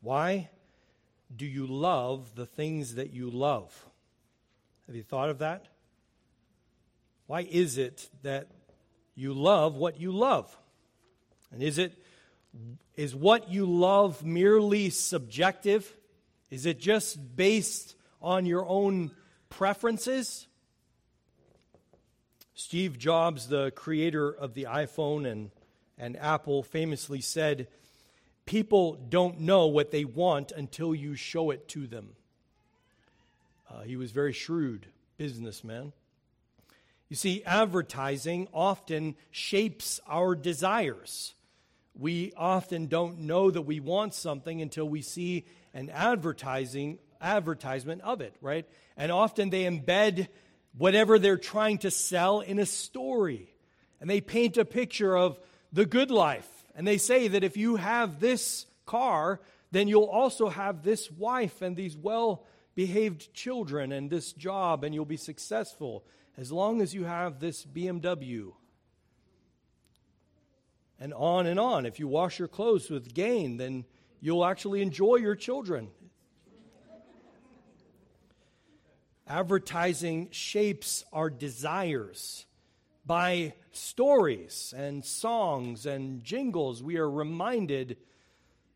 Why do you love the things that you love? Have you thought of that? Why is it that you love what you love? And is it is what you love merely subjective? Is it just based on your own preferences? Steve Jobs, the creator of the iPhone and, and Apple, famously said, People don't know what they want until you show it to them. Uh, he was very shrewd businessman. You see, advertising often shapes our desires. We often don't know that we want something until we see an advertising advertisement of it, right? And often they embed whatever they're trying to sell in a story. And they paint a picture of the good life. And they say that if you have this car, then you'll also have this wife and these well behaved children and this job, and you'll be successful as long as you have this BMW. And on and on. If you wash your clothes with gain, then you'll actually enjoy your children. Advertising shapes our desires. By stories and songs and jingles, we are reminded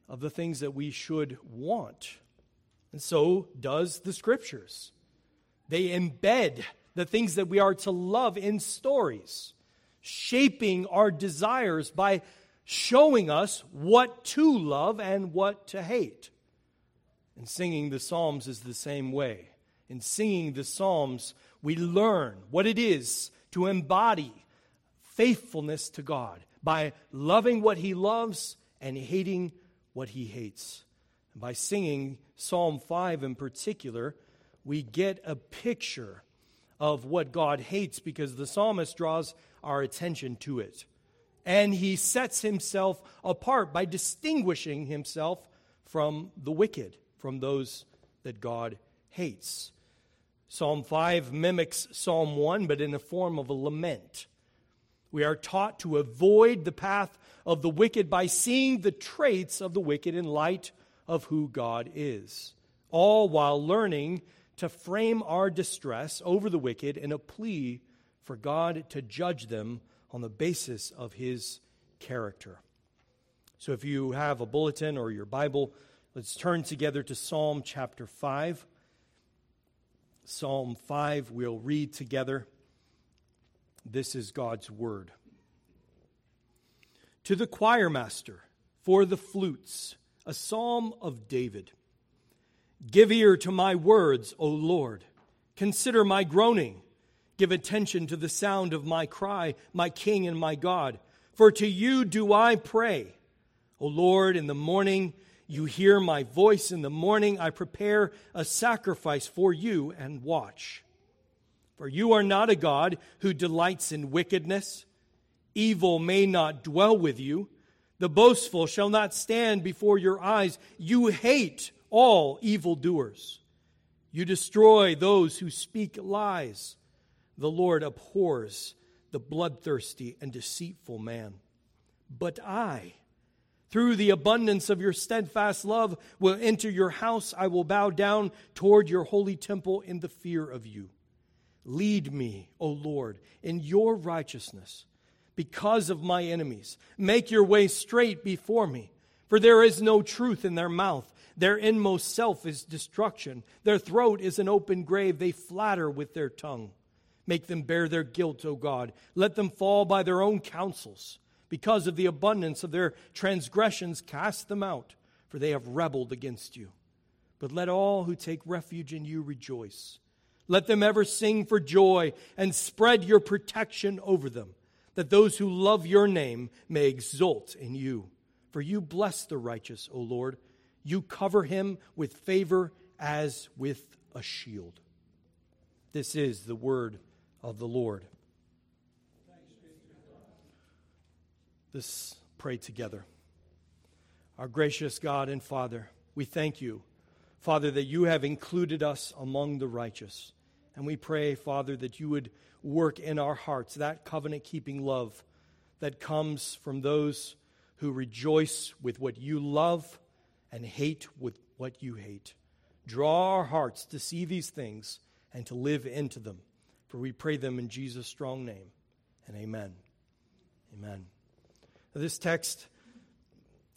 of the things that we should want. And so does the scriptures. They embed the things that we are to love in stories, shaping our desires by showing us what to love and what to hate. And singing the Psalms is the same way. In singing the Psalms, we learn what it is to embody faithfulness to God by loving what He loves and hating what He hates. And by singing Psalm 5 in particular, we get a picture of what God hates because the psalmist draws our attention to it. And he sets himself apart by distinguishing himself from the wicked, from those that God hates. Psalm 5 mimics Psalm 1, but in the form of a lament. We are taught to avoid the path of the wicked by seeing the traits of the wicked in light of who God is, all while learning to frame our distress over the wicked in a plea for God to judge them on the basis of his character. So if you have a bulletin or your Bible, let's turn together to Psalm chapter 5. Psalm 5, we'll read together. This is God's word. To the choir master for the flutes a psalm of David. Give ear to my words, O Lord. Consider my groaning. Give attention to the sound of my cry, my King and my God. For to you do I pray. O Lord, in the morning you hear my voice. In the morning I prepare a sacrifice for you and watch. For you are not a God who delights in wickedness. Evil may not dwell with you. The boastful shall not stand before your eyes. You hate all evildoers. You destroy those who speak lies. The Lord abhors the bloodthirsty and deceitful man. But I, through the abundance of your steadfast love, will enter your house. I will bow down toward your holy temple in the fear of you. Lead me, O Lord, in your righteousness because of my enemies. Make your way straight before me. For there is no truth in their mouth. Their inmost self is destruction. Their throat is an open grave. They flatter with their tongue. Make them bear their guilt, O God. Let them fall by their own counsels. Because of the abundance of their transgressions, cast them out, for they have rebelled against you. But let all who take refuge in you rejoice. Let them ever sing for joy and spread your protection over them that those who love your name may exult in you. For you bless the righteous, O Lord. You cover him with favor as with a shield. This is the word of the Lord. Let's pray together. Our gracious God and Father, we thank you, Father, that you have included us among the righteous. And we pray, Father, that you would work in our hearts that covenant keeping love that comes from those who rejoice with what you love and hate with what you hate. Draw our hearts to see these things and to live into them. For we pray them in Jesus' strong name. And amen. Amen. This text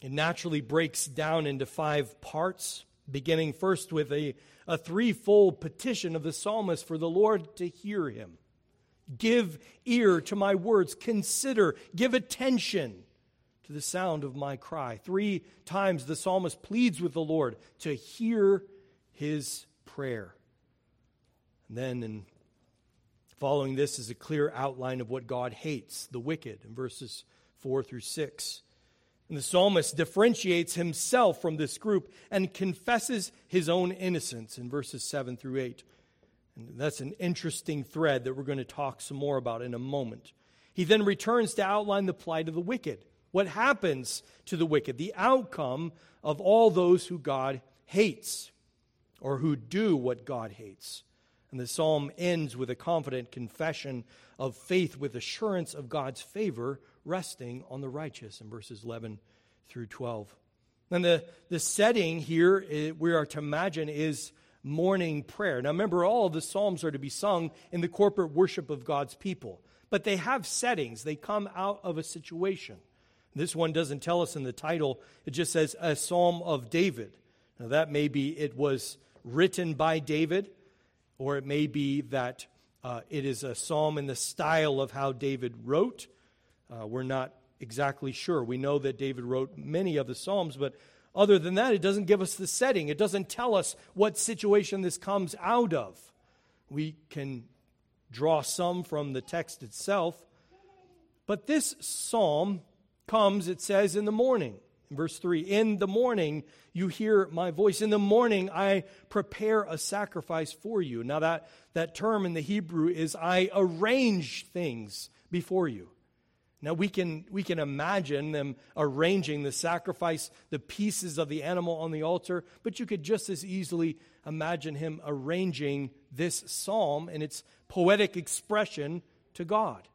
it naturally breaks down into five parts, beginning first with a, a threefold petition of the psalmist for the Lord to hear him. Give ear to my words, consider, give attention to the sound of my cry. Three times the psalmist pleads with the Lord to hear his prayer. And then in following this is a clear outline of what God hates, the wicked, in verses 4 through 6. And the psalmist differentiates himself from this group and confesses his own innocence in verses 7 through 8. And that's an interesting thread that we're going to talk some more about in a moment. He then returns to outline the plight of the wicked. What happens to the wicked? The outcome of all those who God hates or who do what God hates. And the psalm ends with a confident confession of faith with assurance of God's favor resting on the righteous in verses 11 through 12. And the, the setting here eh, we are to imagine is morning prayer. Now remember, all of the Psalms are to be sung in the corporate worship of God's people, but they have settings, they come out of a situation. This one doesn't tell us in the title, it just says a Psalm of David. Now that may be it was written by David, or it may be that uh, it is a psalm in the style of how David wrote. Uh, we're not exactly sure. We know that David wrote many of the Psalms, but other than that, it doesn't give us the setting. It doesn't tell us what situation this comes out of. We can draw some from the text itself. But this psalm comes, it says, in the morning. Verse 3 In the morning you hear my voice. In the morning I prepare a sacrifice for you. Now, that, that term in the Hebrew is I arrange things before you. Now we can, we can imagine them arranging the sacrifice, the pieces of the animal on the altar, but you could just as easily imagine him arranging this psalm and its poetic expression to God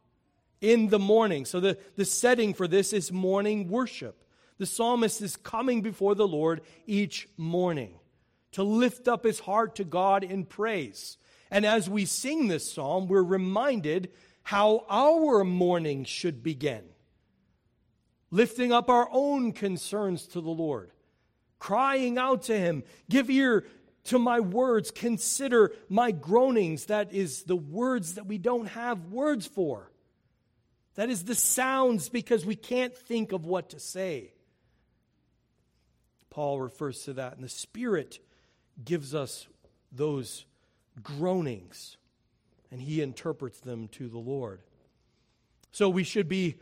in the morning. So the, the setting for this is morning worship. The psalmist is coming before the Lord each morning to lift up his heart to God in praise. And as we sing this psalm, we're reminded how our morning should begin. Lifting up our own concerns to the Lord, crying out to Him, Give ear to my words, consider my groanings. That is the words that we don't have words for. That is the sounds because we can't think of what to say. Paul refers to that, and the Spirit gives us those groanings and he interprets them to the Lord. So we should be,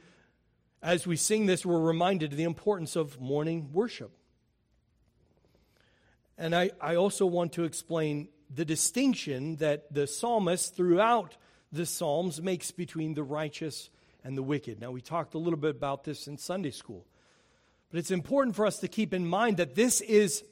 as we sing this, we're reminded of the importance of morning worship. And I, I also want to explain the distinction that the psalmist throughout the Psalms makes between the righteous and the wicked. Now, we talked a little bit about this in Sunday school. But it's important for us to keep in mind that this is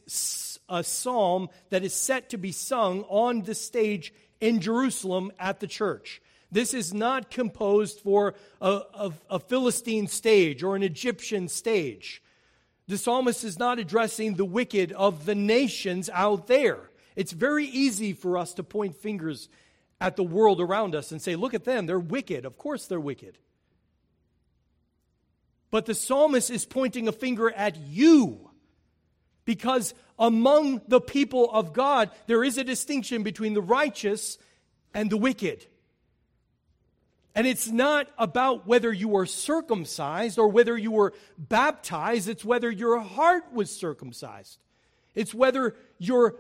a psalm that is set to be sung on the stage in Jerusalem at the church. This is not composed for a, a, a, Philistine stage or an Egyptian stage. The psalmist is not addressing the wicked of the nations out there. It's very easy for us to point fingers at the world around us and say, look at them, they're wicked. Of course they're wicked. But the psalmist is pointing a finger at you because among the people of God, there is a distinction between the righteous and the wicked. And it's not about whether you were circumcised or whether you were baptized, it's whether your heart was circumcised. It's whether you're,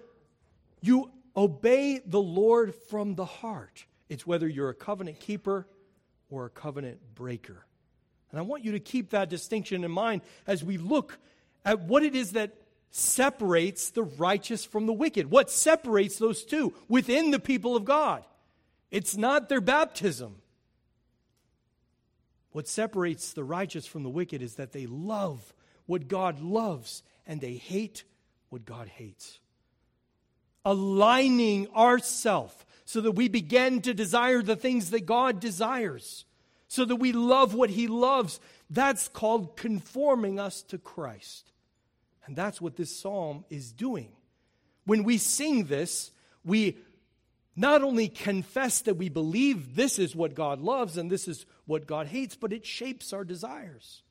you obey the Lord from the heart. It's whether you're a covenant keeper or a covenant breaker. And I want you to keep that distinction in mind as we look at what it is that separates the righteous from the wicked? What separates those two within the people of God? It's not their baptism. What separates the righteous from the wicked is that they love what God loves and they hate what God hates. Aligning ourself so that we begin to desire the things that God desires, so that we love what He loves. That's called conforming us to Christ. And that's what this psalm is doing. When we sing this, we not only confess that we believe this is what God loves and this is what God hates, but it shapes our desires.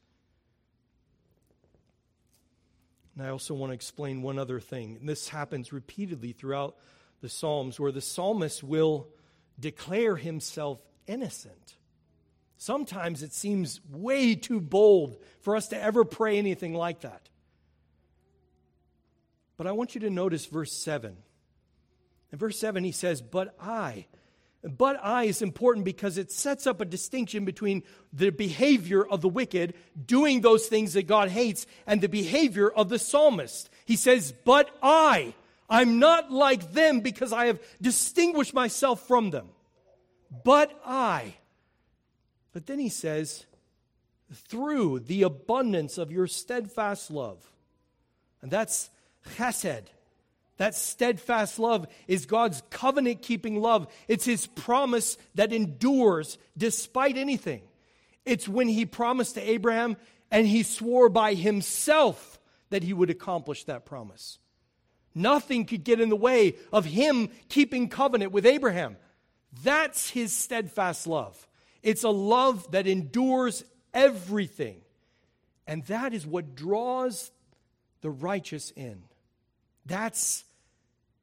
And I also want to explain one other thing. And this happens repeatedly throughout the Psalms, where the psalmist will declare himself innocent. Sometimes it seems way too bold for us to ever pray anything like that. But I want you to notice verse 7. In verse 7, he says, But I. But I is important because it sets up a distinction between the behavior of the wicked, doing those things that God hates, and the behavior of the psalmist. He says, But I. I'm not like them because I have distinguished myself from them. But I. But then he says, through the abundance of your steadfast love. And that's chesed. That steadfast love is God's covenant keeping love. It's his promise that endures despite anything. It's when he promised to Abraham and he swore by himself that he would accomplish that promise. Nothing could get in the way of him keeping covenant with Abraham. That's his steadfast love. It's a love that endures everything. And that is what draws the righteous in. That's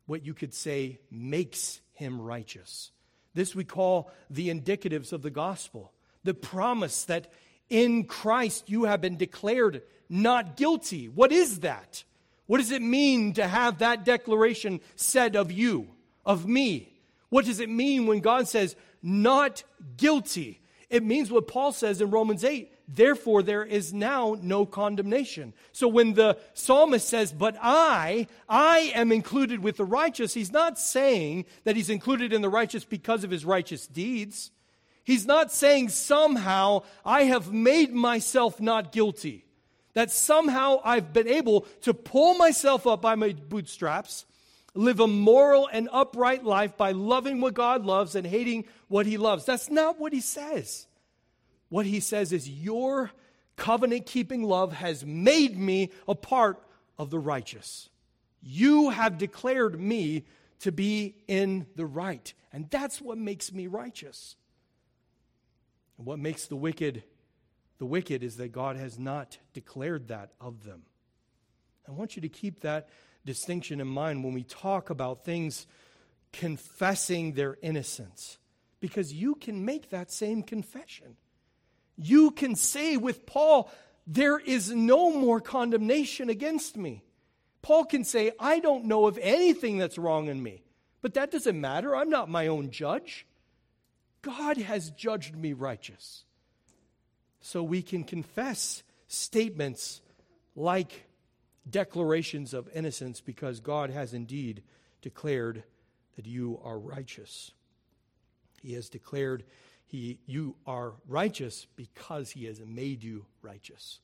what you could say makes him righteous. This we call the indicatives of the gospel. The promise that in Christ you have been declared not guilty. What is that? What does it mean to have that declaration said of you, of me? What does it mean when God says not guilty? It means what Paul says in Romans 8 Therefore, there is now no condemnation. So when the psalmist says, But I, I am included with the righteous, he's not saying that he's included in the righteous because of his righteous deeds. He's not saying somehow I have made myself not guilty, that somehow I've been able to pull myself up by my bootstraps, live a moral and upright life by loving what God loves and hating what he loves. That's not what he says. What he says is, Your covenant keeping love has made me a part of the righteous. You have declared me to be in the right. And that's what makes me righteous. And what makes the wicked the wicked is that God has not declared that of them. I want you to keep that distinction in mind when we talk about things confessing their innocence, because you can make that same confession. You can say with Paul, There is no more condemnation against me. Paul can say, I don't know of anything that's wrong in me. But that doesn't matter. I'm not my own judge. God has judged me righteous. So we can confess statements like declarations of innocence because God has indeed declared that you are righteous. He has declared he, you are righteous because he has made you righteous.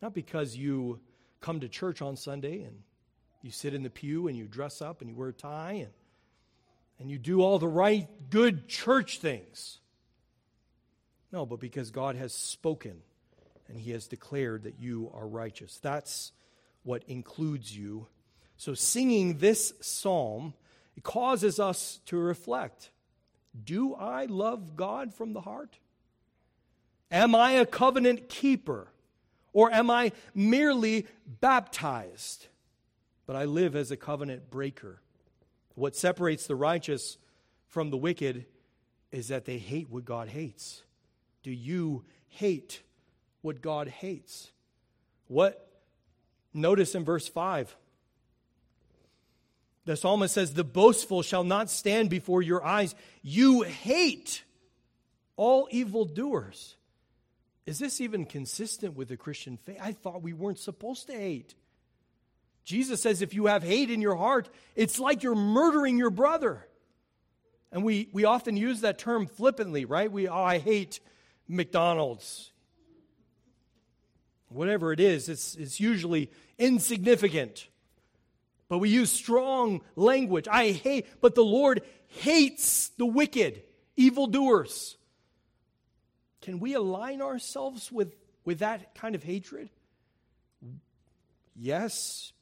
Not because you come to church on Sunday and you sit in the pew and you dress up and you wear a tie and, and you do all the right, good church things. No, but because God has spoken and he has declared that you are righteous. That's what includes you. So, singing this psalm, it causes us to reflect. Do I love God from the heart? Am I a covenant keeper? Or am I merely baptized? But I live as a covenant breaker. What separates the righteous from the wicked is that they hate what God hates. Do you hate what God hates? What notice in verse 5 the psalmist says, The boastful shall not stand before your eyes. You hate all evildoers. Is this even consistent with the Christian faith? I thought we weren't supposed to hate. Jesus says if you have hate in your heart, it's like you're murdering your brother. And we, we often use that term flippantly, right? We, oh, I hate McDonald's. Whatever it is, it's, it's usually insignificant. But we use strong language. I hate, but the Lord hates the wicked, evildoers. Can we align ourselves with, with that kind of hatred? Yes,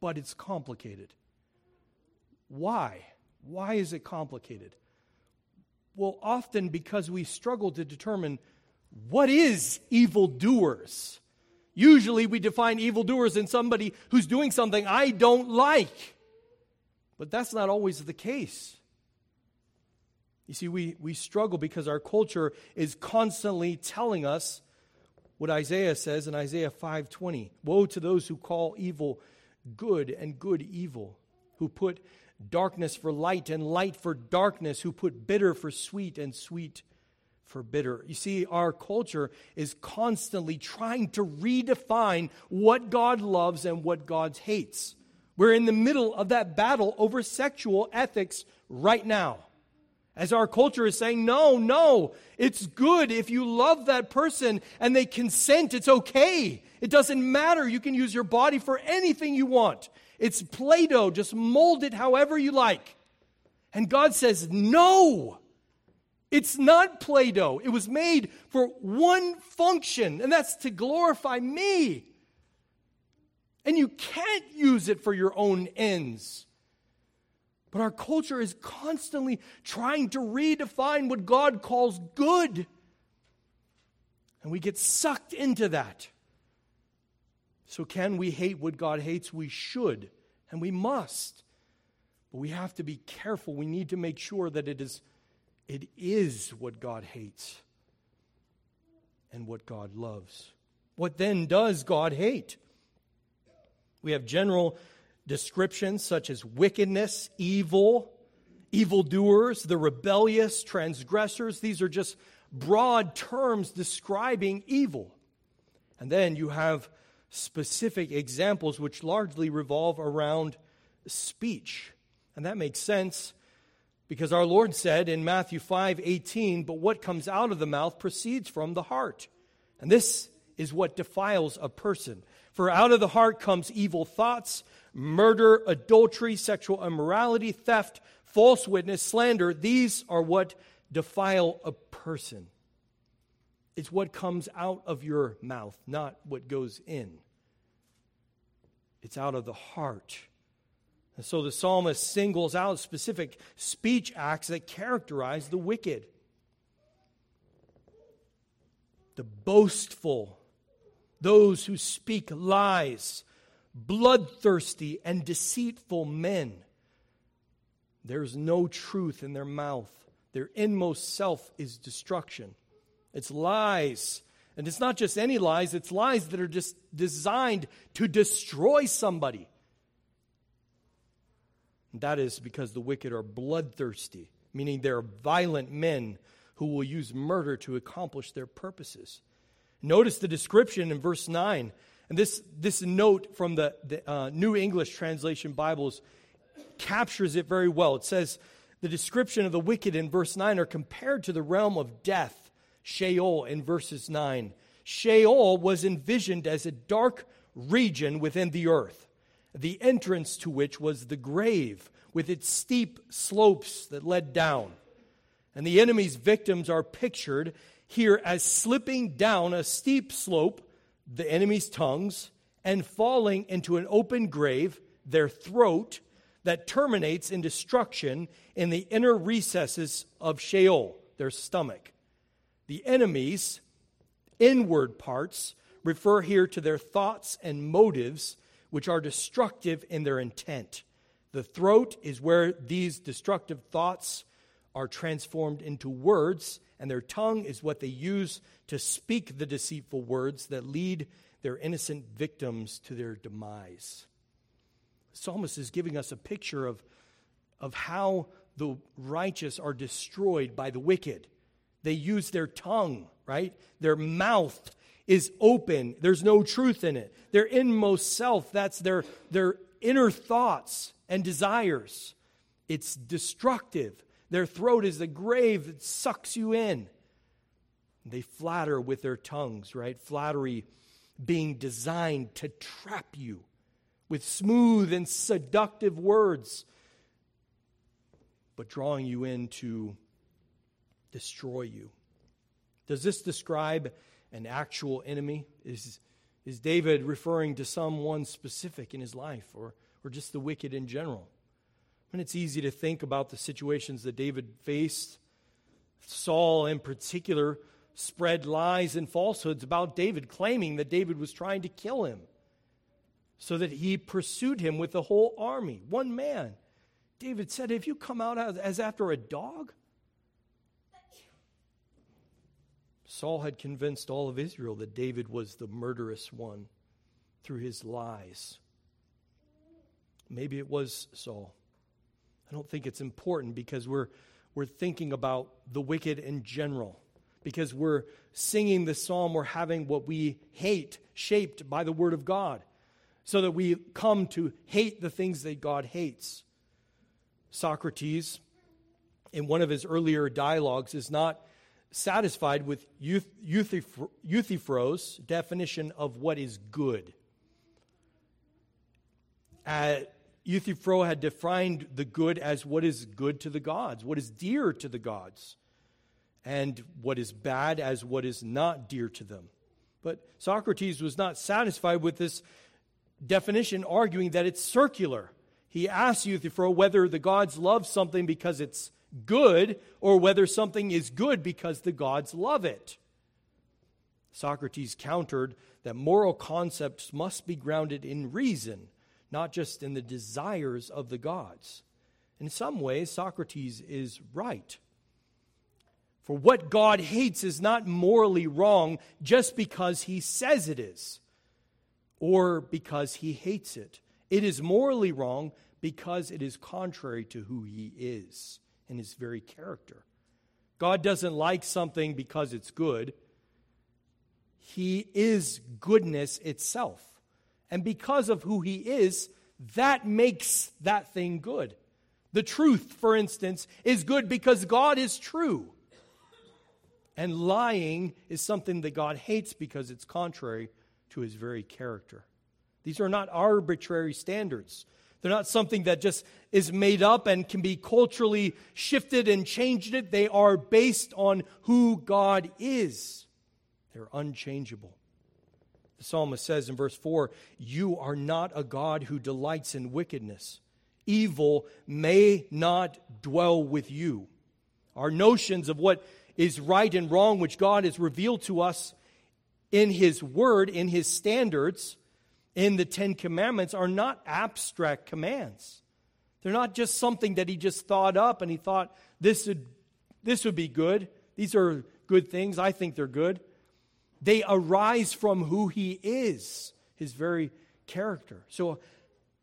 but it's complicated. Why? Why is it complicated? Well, often because we struggle to determine what is evildoers. Usually we define evildoers in somebody who's doing something I don't like. But that's not always the case. You see, we, we struggle because our culture is constantly telling us what Isaiah says in Isaiah 5:20. Woe to those who call evil good and good evil, who put darkness for light and light for darkness, who put bitter for sweet and sweet for bitter. You see, our culture is constantly trying to redefine what God loves and what God hates. We're in the middle of that battle over sexual ethics right now. As our culture is saying, no, no, it's good if you love that person and they consent, it's okay. It doesn't matter. You can use your body for anything you want. It's Play Doh, just mold it however you like. And God says, no. It's not Play Doh. It was made for one function, and that's to glorify me. And you can't use it for your own ends. But our culture is constantly trying to redefine what God calls good. And we get sucked into that. So, can we hate what God hates? We should, and we must. But we have to be careful. We need to make sure that it is, it is what God hates and what God loves. What then does God hate? We have general descriptions such as wickedness, evil, evildoers, the rebellious, transgressors. These are just broad terms describing evil. And then you have specific examples which largely revolve around speech. And that makes sense because our Lord said in Matthew 5 18, but what comes out of the mouth proceeds from the heart. And this is what defiles a person. For out of the heart comes evil thoughts, murder, adultery, sexual immorality, theft, false witness, slander. These are what defile a person. It's what comes out of your mouth, not what goes in. It's out of the heart. And so the psalmist singles out specific speech acts that characterize the wicked. The boastful, those who speak lies, bloodthirsty and deceitful men. There's no truth in their mouth. Their inmost self is destruction. It's lies. And it's not just any lies, it's lies that are just designed to destroy somebody. That is because the wicked are bloodthirsty, meaning they're violent men who will use murder to accomplish their purposes. Notice the description in verse 9 and this, this note from the, the uh, New English Translation Bibles captures it very well. It says, the description of the wicked in verse 9 are compared to the realm of death, Sheol, in verses 9. Sheol was envisioned as a dark region within the earth, the entrance to which was the grave, with its steep slopes that led down. And the enemy's victims are pictured here as slipping down a steep slope the enemy's tongues and falling into an open grave, their throat, that terminates in destruction in the inner recesses of Sheol, their stomach. The enemy's inward parts refer here to their thoughts and motives, which are destructive in their intent. The throat is where these destructive thoughts are transformed into words and their tongue is what they use to speak the deceitful words that lead their innocent victims to their demise. Psalmist is giving us a picture of, of how the righteous are destroyed by the wicked. They use their tongue, right? Their mouth is open. There's no truth in it. Their inmost self, that's their, their inner thoughts and desires. It's destructive. Their throat is a grave that sucks you in. They flatter with their tongues, right? Flattery being designed to trap you with smooth and seductive words, but drawing you in to destroy you. Does this describe an actual enemy? Is, Is David referring to someone specific in his life or, or just the wicked in general? I mean, it's easy to think about the situations that David faced. Saul, in particular, spread lies and falsehoods about David, claiming that David was trying to kill him, so that he pursued him with the whole army, one man. David said, Have you come out as, as after a dog? Saul had convinced all of Israel that David was the murderous one through his lies. Maybe it was Saul. I don't think it's important because we're, we're thinking about the wicked in general. Because we're singing the psalm, we're having what we hate shaped by the Word of God, so that we come to hate the things that God hates. Socrates, in one of his earlier dialogues, is not satisfied with Euthyphro's definition of what is good. Uh, Euthyphro had defined the good as what is good to the gods, what is dear to the gods, and what is bad as what is not dear to them. But Socrates was not satisfied with this definition, arguing that it's circular. He asked Euthyphro whether the gods love something because it's good or whether something is good because the gods love it. Socrates countered that moral concepts must be grounded in reason not just in the desires of the gods. In some ways, Socrates is right. For what God hates is not morally wrong just because he says it is or because he hates it. It is morally wrong because it is contrary to who he is and his very character. God doesn't like something because it's good, he is goodness itself. And because of who he is, that makes that thing good. The truth, for instance, is good because God is true. And lying is something that God hates because it's contrary to his very character. These are not arbitrary standards. They're not something that just is made up and can be culturally shifted and changed. It. They are based on who God is. They're unchangeable. The psalmist says in verse 4 You are not a God who delights in wickedness. Evil may not dwell with you. Our notions of what is right and wrong, which God has revealed to us in His Word, in His standards, in the Ten Commandments, are not abstract commands. They're not just something that He just thought up and He thought, this would, this would be good. These are good things. I think they're good. They arise from who he is, his very character. So,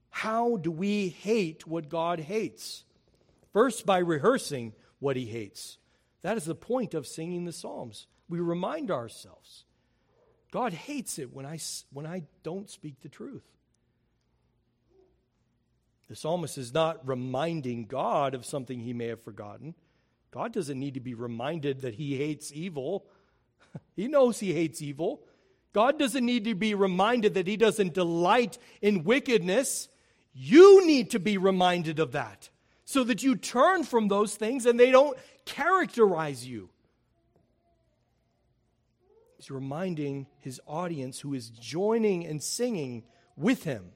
how do we hate what God hates? First, by rehearsing what he hates. That is the point of singing the Psalms. We remind ourselves God hates it when I, when I don't speak the truth. The psalmist is not reminding God of something he may have forgotten. God doesn't need to be reminded that he hates evil he knows he hates evil. God doesn't need to be reminded that he doesn't delight in wickedness. You need to be reminded of that so that you turn from those things and they don't characterize you. He's reminding his audience who is joining and singing with him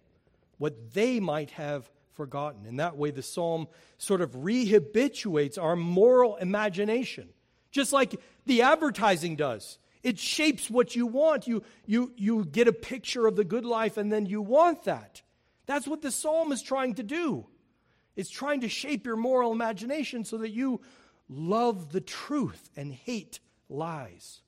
what they might have forgotten. In that way, the psalm sort of rehabituates our moral imagination just like the advertising does. It shapes what you want. You, you, you get a picture of the good life and then you want that. That's what the psalm is trying to do. It's trying to shape your moral imagination so that you love the truth and hate lies.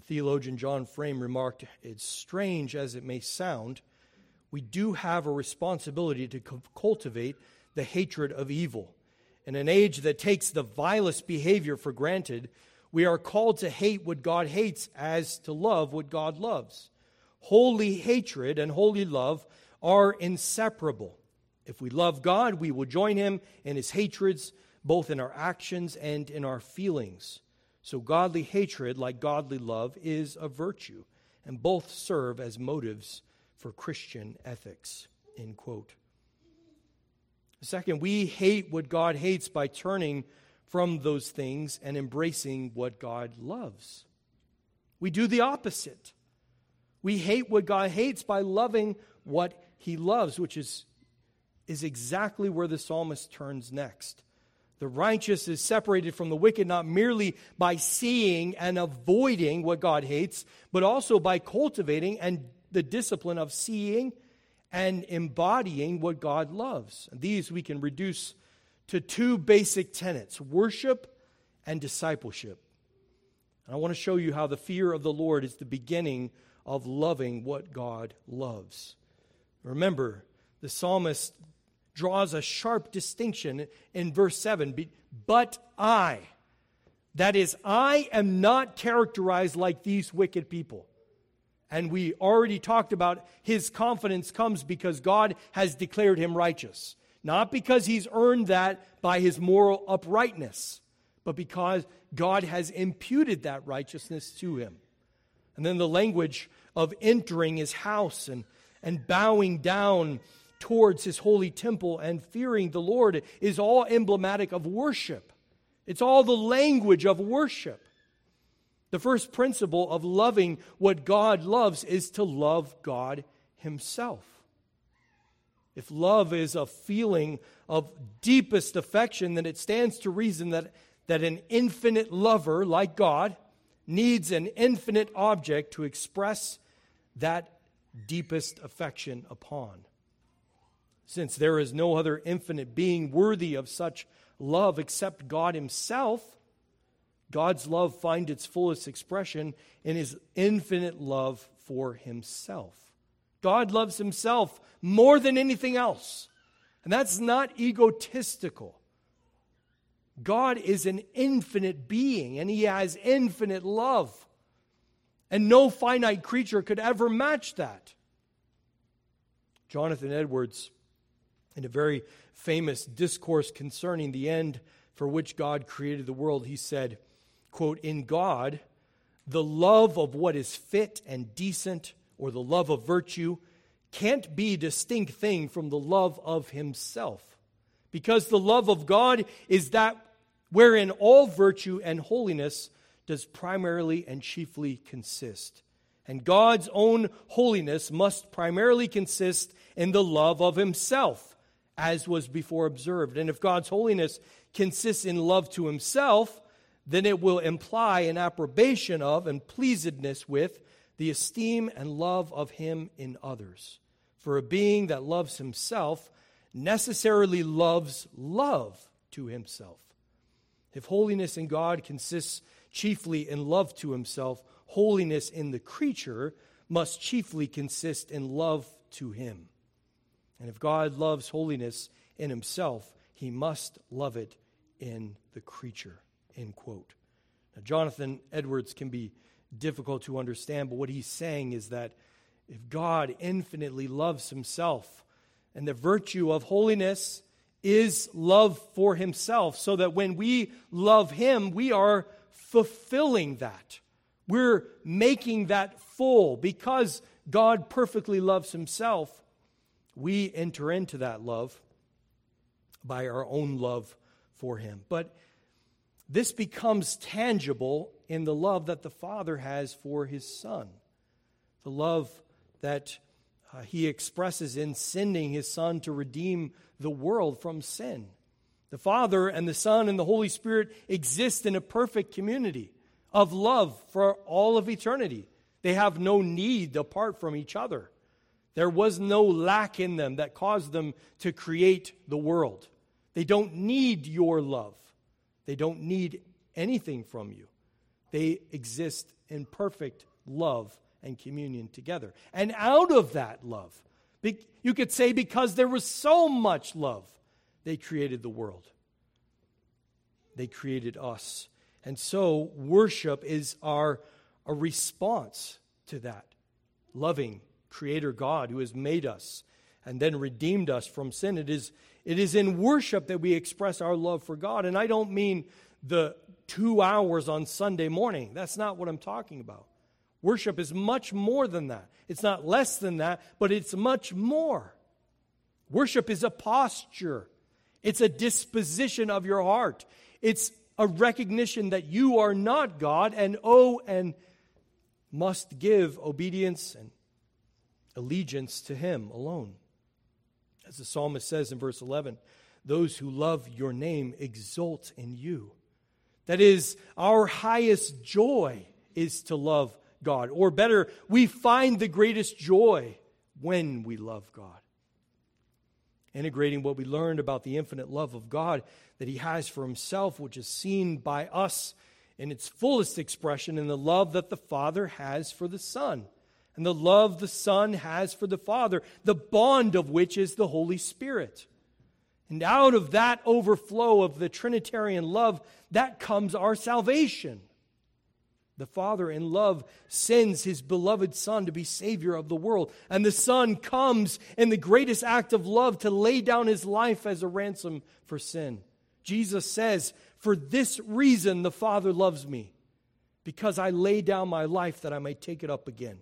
Theologian John Frame remarked, It's strange as it may sound, we do have a responsibility to cultivate the hatred of evil. In an age that takes the vilest behavior for granted, we are called to hate what God hates as to love what God loves. Holy hatred and holy love are inseparable. If we love God, we will join him in his hatreds, both in our actions and in our feelings. So, godly hatred, like godly love, is a virtue, and both serve as motives for Christian ethics. End quote. Second, we hate what God hates by turning from those things and embracing what God loves. We do the opposite. We hate what God hates by loving what he loves, which is, is exactly where the psalmist turns next. The righteous is separated from the wicked not merely by seeing and avoiding what God hates, but also by cultivating and the discipline of seeing and embodying what God loves. And these we can reduce to two basic tenets worship and discipleship. And I want to show you how the fear of the Lord is the beginning of loving what God loves. Remember, the psalmist draws a sharp distinction in verse 7 but I, that is, I am not characterized like these wicked people. And we already talked about his confidence comes because God has declared him righteous. Not because he's earned that by his moral uprightness, but because God has imputed that righteousness to him. And then the language of entering his house and, and bowing down towards his holy temple and fearing the Lord is all emblematic of worship. It's all the language of worship. The first principle of loving what God loves is to love God Himself. If love is a feeling of deepest affection, then it stands to reason that, that an infinite lover like God needs an infinite object to express that deepest affection upon. Since there is no other infinite being worthy of such love except God Himself, God's love finds its fullest expression in His infinite love for Himself. God loves Himself more than anything else. And that's not egotistical. God is an infinite being and He has infinite love. And no finite creature could ever match that. Jonathan Edwards in a very famous discourse concerning the end for which God created the world, he said, quote, In God, the love of what is fit and decent, or the love of virtue, can't be a distinct thing from the love of himself. Because the love of God is that wherein all virtue and holiness does primarily and chiefly consist. And God's own holiness must primarily consist in the love of himself as was before observed. And if God's holiness consists in love to himself, then it will imply an approbation of and pleasedness with the esteem and love of him in others. For a being that loves himself necessarily loves love to himself. If holiness in God consists chiefly in love to himself, holiness in the creature must chiefly consist in love to him. And if God loves holiness in himself, he must love it in the creature. End quote. Now, Jonathan Edwards can be difficult to understand, but what he's saying is that if God infinitely loves himself, and the virtue of holiness is love for himself, so that when we love him, we are fulfilling that. We're making that full because God perfectly loves himself we enter into that love by our own love for Him. But this becomes tangible in the love that the Father has for His Son, the love that uh, He expresses in sending His Son to redeem the world from sin. The Father and the Son and the Holy Spirit exist in a perfect community of love for all of eternity. They have no need apart from each other. There was no lack in them that caused them to create the world. They don't need your love, they don't need anything from you. They exist in perfect love and communion together. And out of that love, you could say because there was so much love, they created the world. They created us. And so worship is our a response to that loving Creator God who has made us and then redeemed us from sin. It is, it is in worship that we express our love for God. And I don't mean the two hours on Sunday morning. That's not what I'm talking about. Worship is much more than that. It's not less than that, but it's much more. Worship is a posture, it's a disposition of your heart. It's a recognition that you are not God and owe and must give obedience and allegiance to him alone. As the psalmist says in verse 11, those who love your name exult in you. That is, our highest joy is to love God. Or better, we find the greatest joy when we love God. Integrating what we learned about the infinite love of God that He has for Himself, which is seen by us in its fullest expression in the love that the Father has for the Son, and the love the Son has for the Father, the bond of which is the Holy Spirit. And out of that overflow of the Trinitarian love, that comes our salvation. The Father, in love, sends His beloved Son to be Savior of the world. And the Son comes in the greatest act of love to lay down His life as a ransom for sin. Jesus says, For this reason the Father loves me, because I lay down my life that I may take it up again.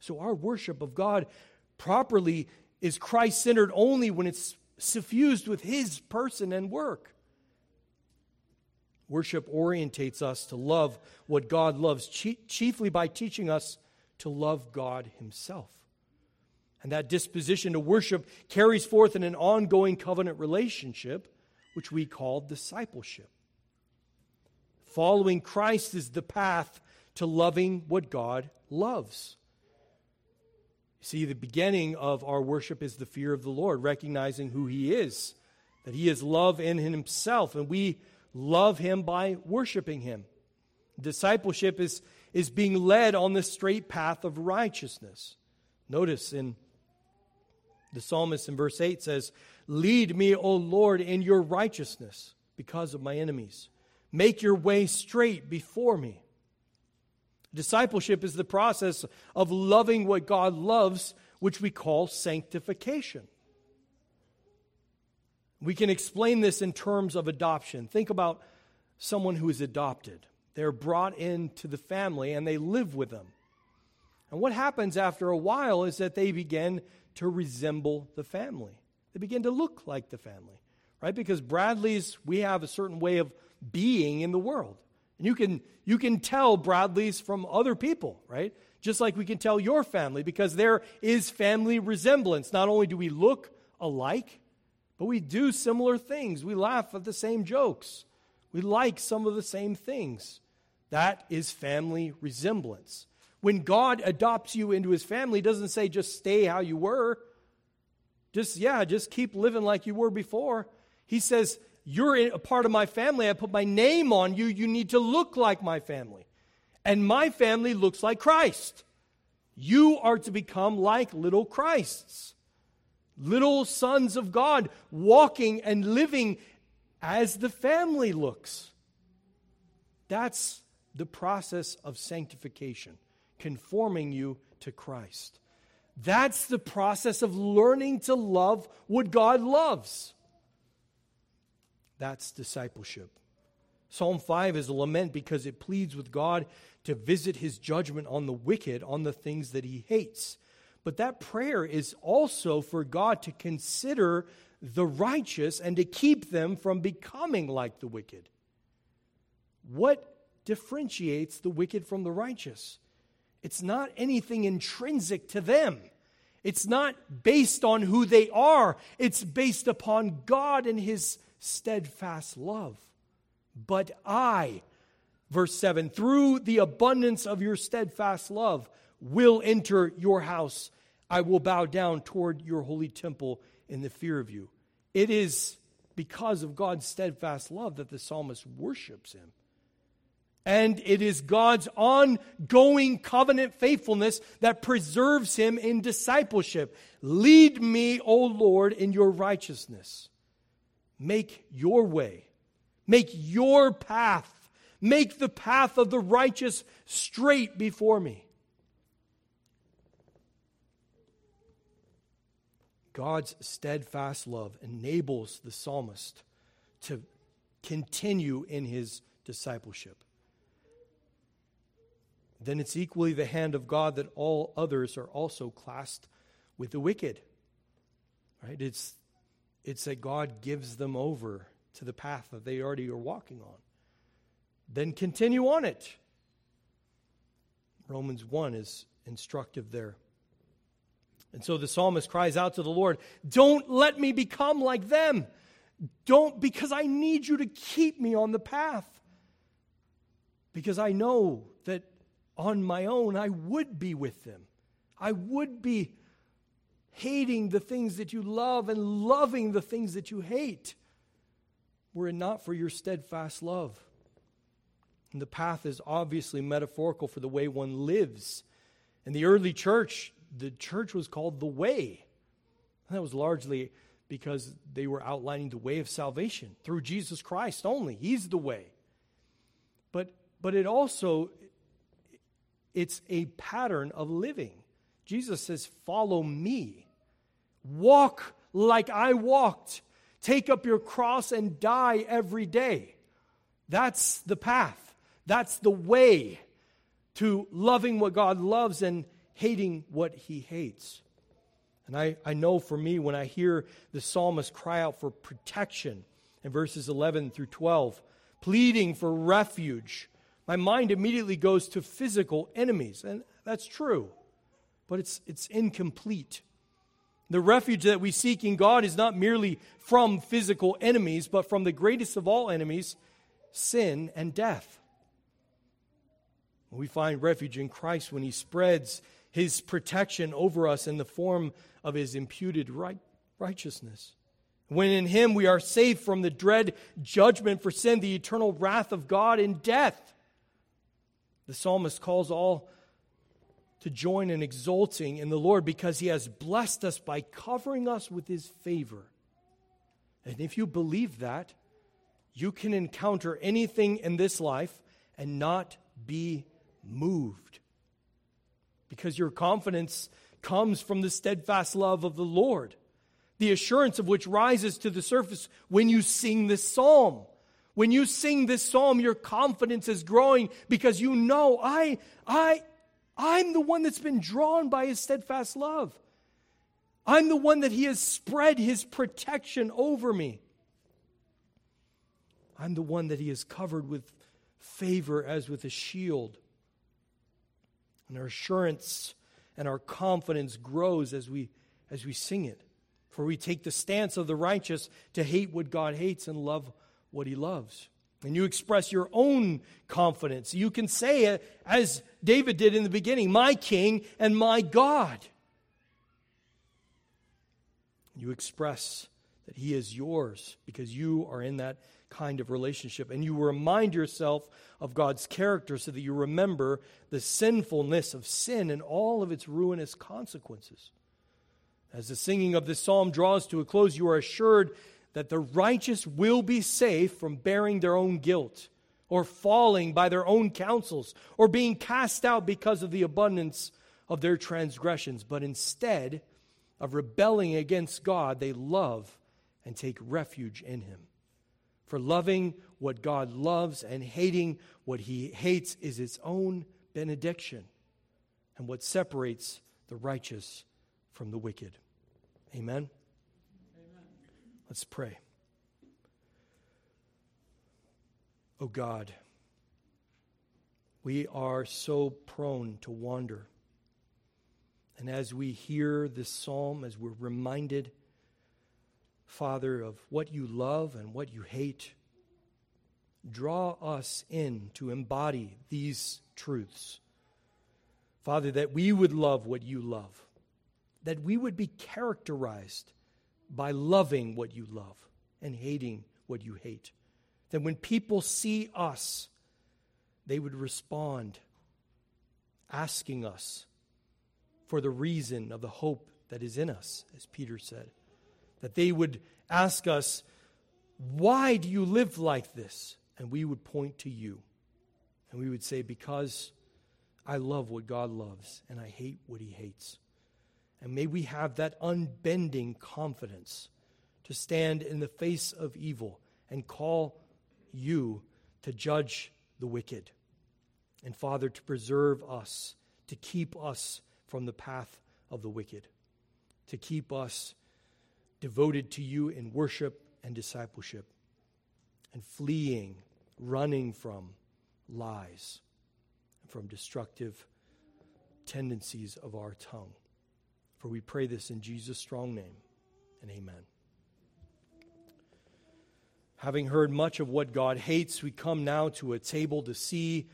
So our worship of God properly is Christ centered only when it's suffused with His person and work. Worship orientates us to love what God loves, chiefly by teaching us to love God Himself. And that disposition to worship carries forth in an ongoing covenant relationship, which we call discipleship. Following Christ is the path to loving what God loves. See, the beginning of our worship is the fear of the Lord, recognizing who He is, that He is love in Himself, and we love Him by worshiping Him. Discipleship is, is being led on the straight path of righteousness. Notice in the psalmist in verse 8 says, Lead me, O Lord, in your righteousness because of my enemies. Make your way straight before me. Discipleship is the process of loving what God loves, which we call sanctification. We can explain this in terms of adoption. Think about someone who is adopted. They're brought into the family and they live with them. And what happens after a while is that they begin to resemble the family. They begin to look like the family, right? Because Bradley's, we have a certain way of being in the world. And you can, you can tell Bradley's from other people, right? Just like we can tell your family, because there is family resemblance. Not only do we look alike, but we do similar things. We laugh at the same jokes. We like some of the same things. That is family resemblance. When God adopts you into his family, he doesn't say just stay how you were. Just, yeah, just keep living like you were before. He says, you're a part of my family. I put my name on you. You need to look like my family. And my family looks like Christ. You are to become like little Christs, little sons of God, walking and living as the family looks. That's the process of sanctification, conforming you to Christ. That's the process of learning to love what God loves. That's discipleship. Psalm 5 is a lament because it pleads with God to visit his judgment on the wicked, on the things that he hates. But that prayer is also for God to consider the righteous and to keep them from becoming like the wicked. What differentiates the wicked from the righteous? It's not anything intrinsic to them. It's not based on who they are. It's based upon God and His steadfast love. But I, verse 7, through the abundance of your steadfast love, will enter your house. I will bow down toward your holy temple in the fear of you. It is because of God's steadfast love that the psalmist worships him. And it is God's ongoing covenant faithfulness that preserves him in discipleship. Lead me, O Lord, in your righteousness. Make your way, make your path, make the path of the righteous straight before me. God's steadfast love enables the psalmist to continue in his discipleship. Then it's equally the hand of God that all others are also classed with the wicked. Right? It's it's that God gives them over to the path that they already are walking on. Then continue on it. Romans 1 is instructive there. And so the psalmist cries out to the Lord, Don't let me become like them. Don't, because I need you to keep me on the path. Because I know that on my own I would be with them. I would be hating the things that you love and loving the things that you hate, were it not for your steadfast love. And the path is obviously metaphorical for the way one lives. In the early church, the church was called the way. And that was largely because they were outlining the way of salvation through Jesus Christ only. He's the way. But but it also it's a pattern of living. Jesus says, "Follow me." Walk like I walked. Take up your cross and die every day. That's the path. That's the way to loving what God loves and hating what he hates. And I, I know for me, when I hear the psalmist cry out for protection in verses 11 through 12, pleading for refuge, my mind immediately goes to physical enemies. And that's true, but it's, it's incomplete. The refuge that we seek in God is not merely from physical enemies, but from the greatest of all enemies, sin and death. We find refuge in Christ when He spreads His protection over us in the form of His imputed right, righteousness. When in Him we are saved from the dread judgment for sin, the eternal wrath of God in death. The psalmist calls all to join in exulting in the Lord because He has blessed us by covering us with His favor. And if you believe that, you can encounter anything in this life and not be moved. Because your confidence comes from the steadfast love of the Lord, the assurance of which rises to the surface when you sing this psalm. When you sing this psalm, your confidence is growing because you know, I, I, I'm the one that's been drawn by his steadfast love. I'm the one that he has spread his protection over me. I'm the one that he has covered with favor as with a shield. And our assurance and our confidence grows as we, as we sing it. For we take the stance of the righteous to hate what God hates and love what he loves and you express your own confidence. You can say it as David did in the beginning My King and my God. You express that He is yours because you are in that kind of relationship. And you remind yourself of God's character so that you remember the sinfulness of sin and all of its ruinous consequences. As the singing of this psalm draws to a close, you are assured that the righteous will be safe from bearing their own guilt or falling by their own counsels or being cast out because of the abundance of their transgressions, but instead of rebelling against God, they love and take refuge in Him. For loving what God loves and hating what He hates is its own benediction and what separates the righteous from the wicked. Amen. Let's pray. Oh God, we are so prone to wander. And as we hear this psalm, as we're reminded, Father, of what you love and what you hate, draw us in to embody these truths. Father, that we would love what you love, that we would be characterized by loving what you love and hating what you hate. That when people see us, they would respond asking us for the reason of the hope that is in us, as Peter said. That they would ask us, Why do you live like this? And we would point to you. And we would say, Because I love what God loves and I hate what he hates. And may we have that unbending confidence to stand in the face of evil and call you to judge the wicked. And Father, to preserve us, to keep us from the path of the wicked, to keep us devoted to you in worship and discipleship, and fleeing, running from lies, from destructive tendencies of our tongue. For we pray this in Jesus' strong name, and amen. Having heard much of what God hates, we come now to a table to see